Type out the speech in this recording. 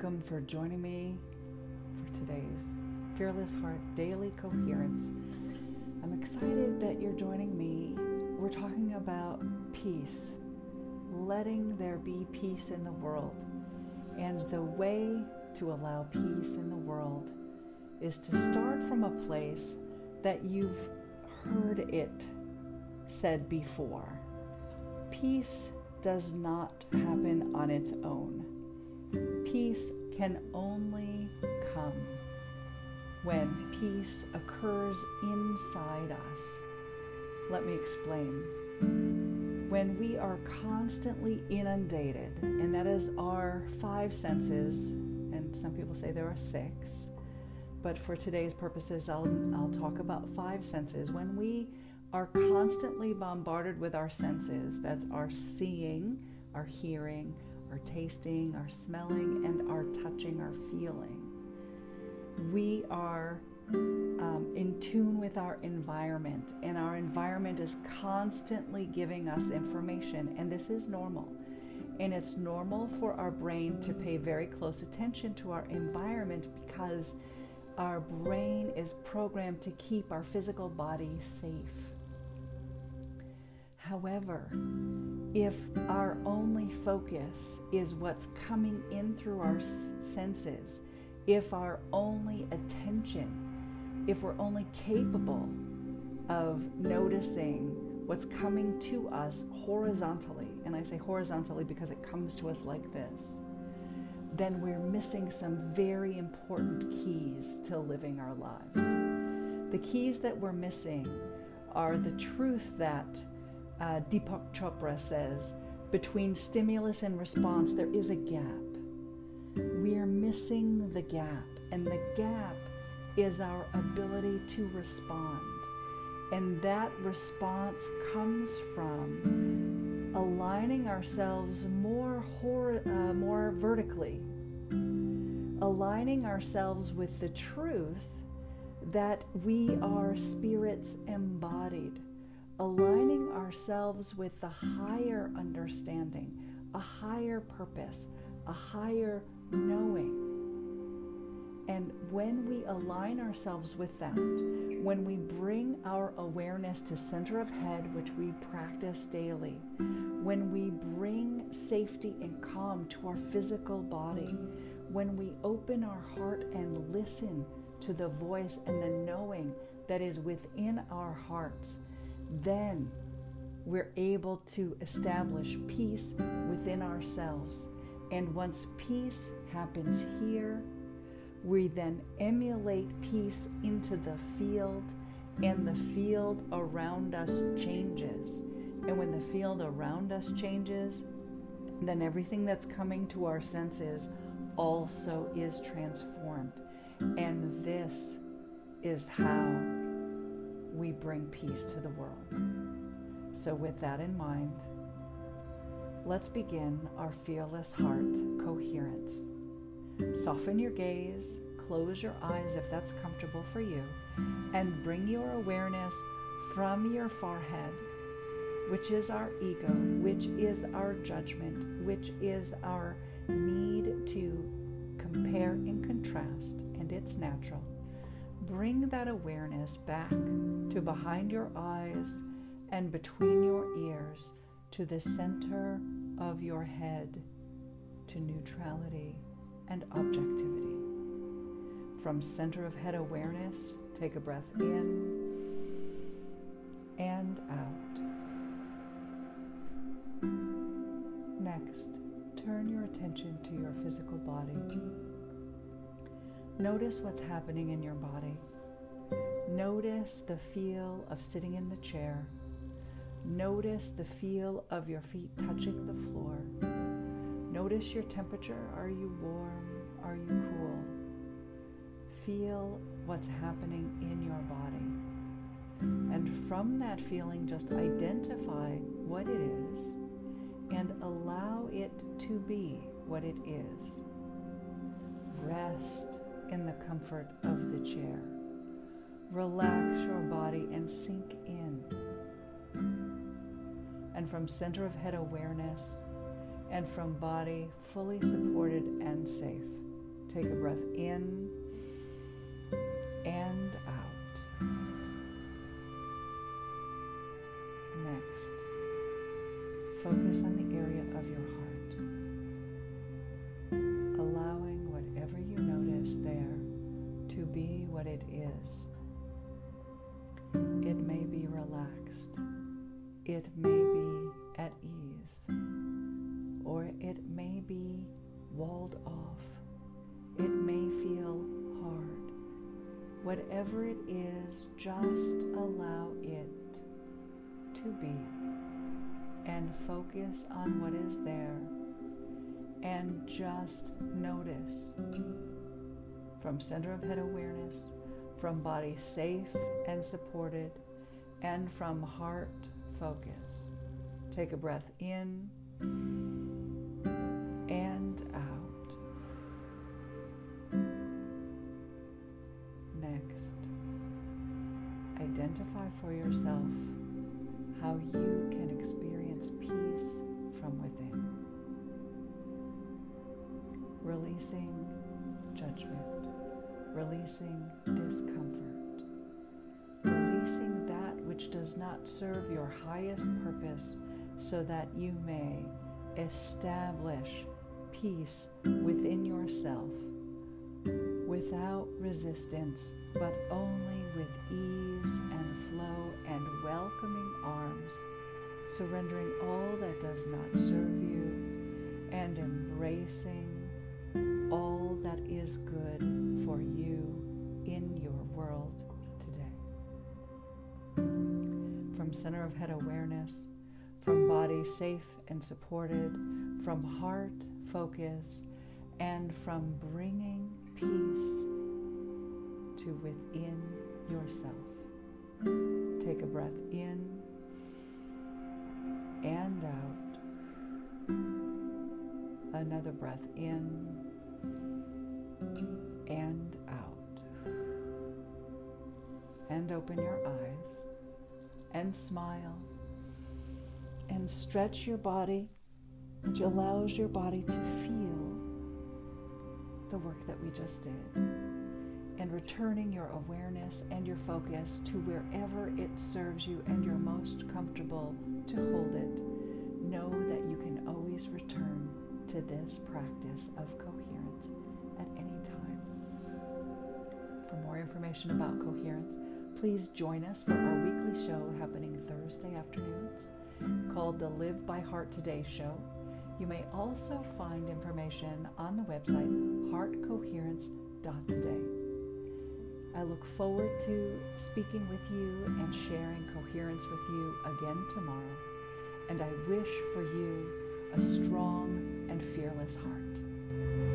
Welcome for joining me for today's Fearless Heart Daily Coherence. I'm excited that you're joining me. We're talking about peace, letting there be peace in the world. And the way to allow peace in the world is to start from a place that you've heard it said before. Peace does not happen on its own. Peace can only come when peace occurs inside us. Let me explain. When we are constantly inundated, and that is our five senses, and some people say there are six, but for today's purposes, I'll, I'll talk about five senses. When we are constantly bombarded with our senses, that's our seeing, our hearing, our tasting, our smelling, and our touching, our feeling. We are um, in tune with our environment, and our environment is constantly giving us information, and this is normal. And it's normal for our brain to pay very close attention to our environment because our brain is programmed to keep our physical body safe. However, if our only focus is what's coming in through our senses, if our only attention, if we're only capable of noticing what's coming to us horizontally, and I say horizontally because it comes to us like this, then we're missing some very important keys to living our lives. The keys that we're missing are the truth that uh, Deepak Chopra says, between stimulus and response, there is a gap. We are missing the gap, and the gap is our ability to respond. And that response comes from aligning ourselves more, hor- uh, more vertically, aligning ourselves with the truth that we are spirits embodied aligning ourselves with the higher understanding, a higher purpose, a higher knowing. And when we align ourselves with that, when we bring our awareness to center of head, which we practice daily, when we bring safety and calm to our physical body, when we open our heart and listen to the voice and the knowing that is within our hearts, then we're able to establish peace within ourselves. And once peace happens here, we then emulate peace into the field, and the field around us changes. And when the field around us changes, then everything that's coming to our senses also is transformed. And this is how we bring peace to the world. So, with that in mind, let's begin our fearless heart coherence. Soften your gaze, close your eyes if that's comfortable for you, and bring your awareness from your forehead, which is our ego, which is our judgment, which is our need to compare and contrast, and it's natural bring that awareness back to behind your eyes and between your ears to the center of your head to neutrality and objectivity. From center of head awareness, take a breath in and out. Next, turn your attention to your physical body. Notice what's happening in your body. Notice the feel of sitting in the chair. Notice the feel of your feet touching the floor. Notice your temperature. Are you warm? Are you cool? Feel what's happening in your body. And from that feeling, just identify what it is and allow it to be what it is. Rest in the comfort of the chair. Relax your body and sink in. And from center of head awareness and from body fully supported and safe, Take a breath in and out. Next, focus on the area of your heart, It may be at ease. Or it may be walled off. It may feel hard. Whatever it is, just allow it to be and focus on what is there and just notice from center of head awareness, from body safe and supported, and from heart focus. Take a breath in and out. Next, identify for yourself how you can experience peace from within, releasing judgment, releasing discomfort, which does not serve your highest purpose so that you may establish peace within yourself without resistance, but only with ease and flow and welcoming arms, surrendering all that does not serve you and embracing all that is good for you in your world From center of head awareness, from body safe and supported, from heart focus, and from bringing peace to within yourself. Take a breath in and out. Another breath in and out. And open your eyes and smile and stretch your body, which allows your body to feel the work that we just did. And returning your awareness and your focus to wherever it serves you and you're most comfortable to hold it. Know that you can always return to this practice of coherence at any time. For more information about coherence, please join us for our weekly show happening Thursday afternoons called the Live by Heart Today Show. You may also find information on the website heartcoherence.today. I look forward to speaking with you and sharing coherence with you again tomorrow. And I wish for you a strong and fearless heart.